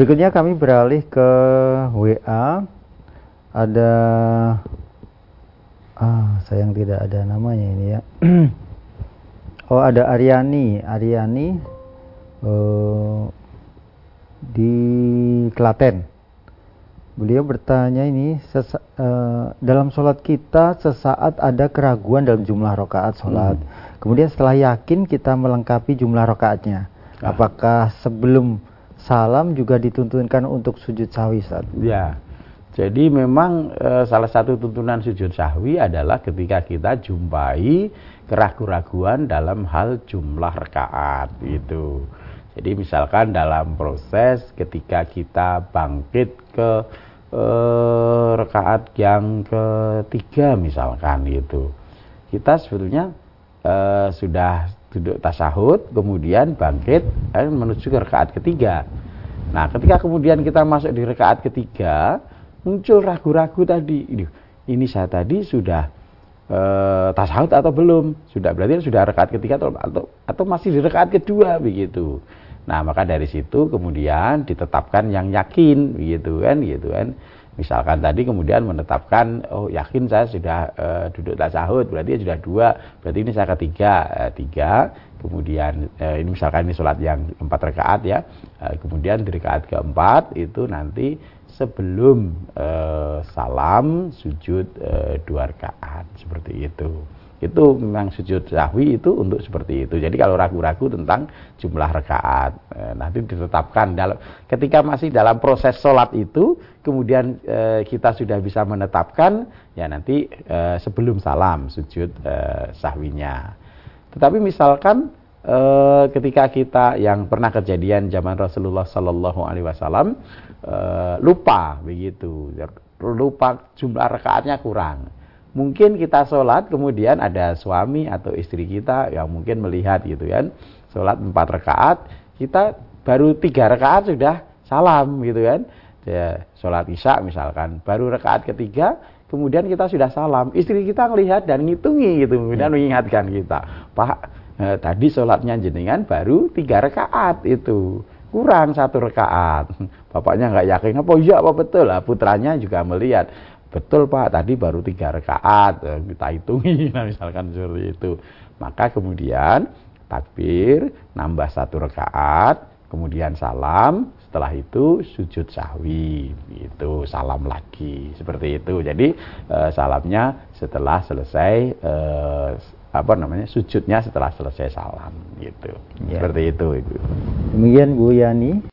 Berikutnya kami beralih ke WA. Ada ah sayang tidak ada namanya ini ya. oh ada Aryani, Aryani uh, di Klaten. Beliau bertanya ini sesa, uh, dalam sholat kita sesaat ada keraguan dalam jumlah rakaat sholat. Hmm. Kemudian setelah yakin kita melengkapi jumlah rakaatnya. Ah. Apakah sebelum salam juga dituntunkan untuk sujud sahwi saat Ya. Jadi memang e, salah satu tuntunan sujud sahwi adalah ketika kita jumpai keraguan-raguan dalam hal jumlah rakaat itu. Jadi misalkan dalam proses ketika kita bangkit ke e, rakaat yang ketiga misalkan itu. Kita sebetulnya e, sudah duduk tasahud, kemudian bangkit dan menuju ke rakaat ketiga. Nah, ketika kemudian kita masuk di rakaat ketiga, muncul ragu-ragu tadi. Ini, saya tadi sudah e, tasahud atau belum? Sudah berarti sudah rakaat ketiga atau, atau masih di rakaat kedua begitu. Nah, maka dari situ kemudian ditetapkan yang yakin begitu kan, gitu kan. Misalkan tadi kemudian menetapkan, oh yakin saya sudah e, duduk tasahud, berarti sudah dua, berarti ini saya ketiga, e, tiga, kemudian e, ini misalkan ini sholat yang empat rakaat ya, e, kemudian di rakaat keempat itu nanti sebelum e, salam sujud e, dua rakaat seperti itu itu memang sujud sahwi itu untuk seperti itu. Jadi kalau ragu-ragu tentang jumlah rakaat, eh, nanti ditetapkan dalam ketika masih dalam proses sholat itu, kemudian eh, kita sudah bisa menetapkan ya nanti eh, sebelum salam sujud eh, sahwinya. Tetapi misalkan eh, ketika kita yang pernah kejadian zaman Rasulullah Sallallahu Alaihi Wasallam eh, lupa begitu, lupa jumlah rakaatnya kurang mungkin kita sholat kemudian ada suami atau istri kita yang mungkin melihat gitu kan sholat empat rakaat kita baru tiga rakaat sudah salam gitu kan. Ya, sholat isya misalkan baru rakaat ketiga kemudian kita sudah salam. Istri kita melihat dan ngitungi gitu kemudian hmm. mengingatkan kita pak eh, tadi sholatnya jenengan baru tiga rakaat itu kurang satu rakaat. Bapaknya nggak yakin apa iya apa betul? Lah putranya juga melihat betul pak. Tadi baru tiga rakaat eh, kita hitungi nah misalkan seperti itu. Maka kemudian takbir nambah satu rakaat kemudian salam setelah itu sujud sahwi itu salam lagi seperti itu. Jadi e, salamnya setelah selesai e, apa namanya sujudnya setelah selesai salam gitu. Ya. seperti itu itu demikian Bu Yani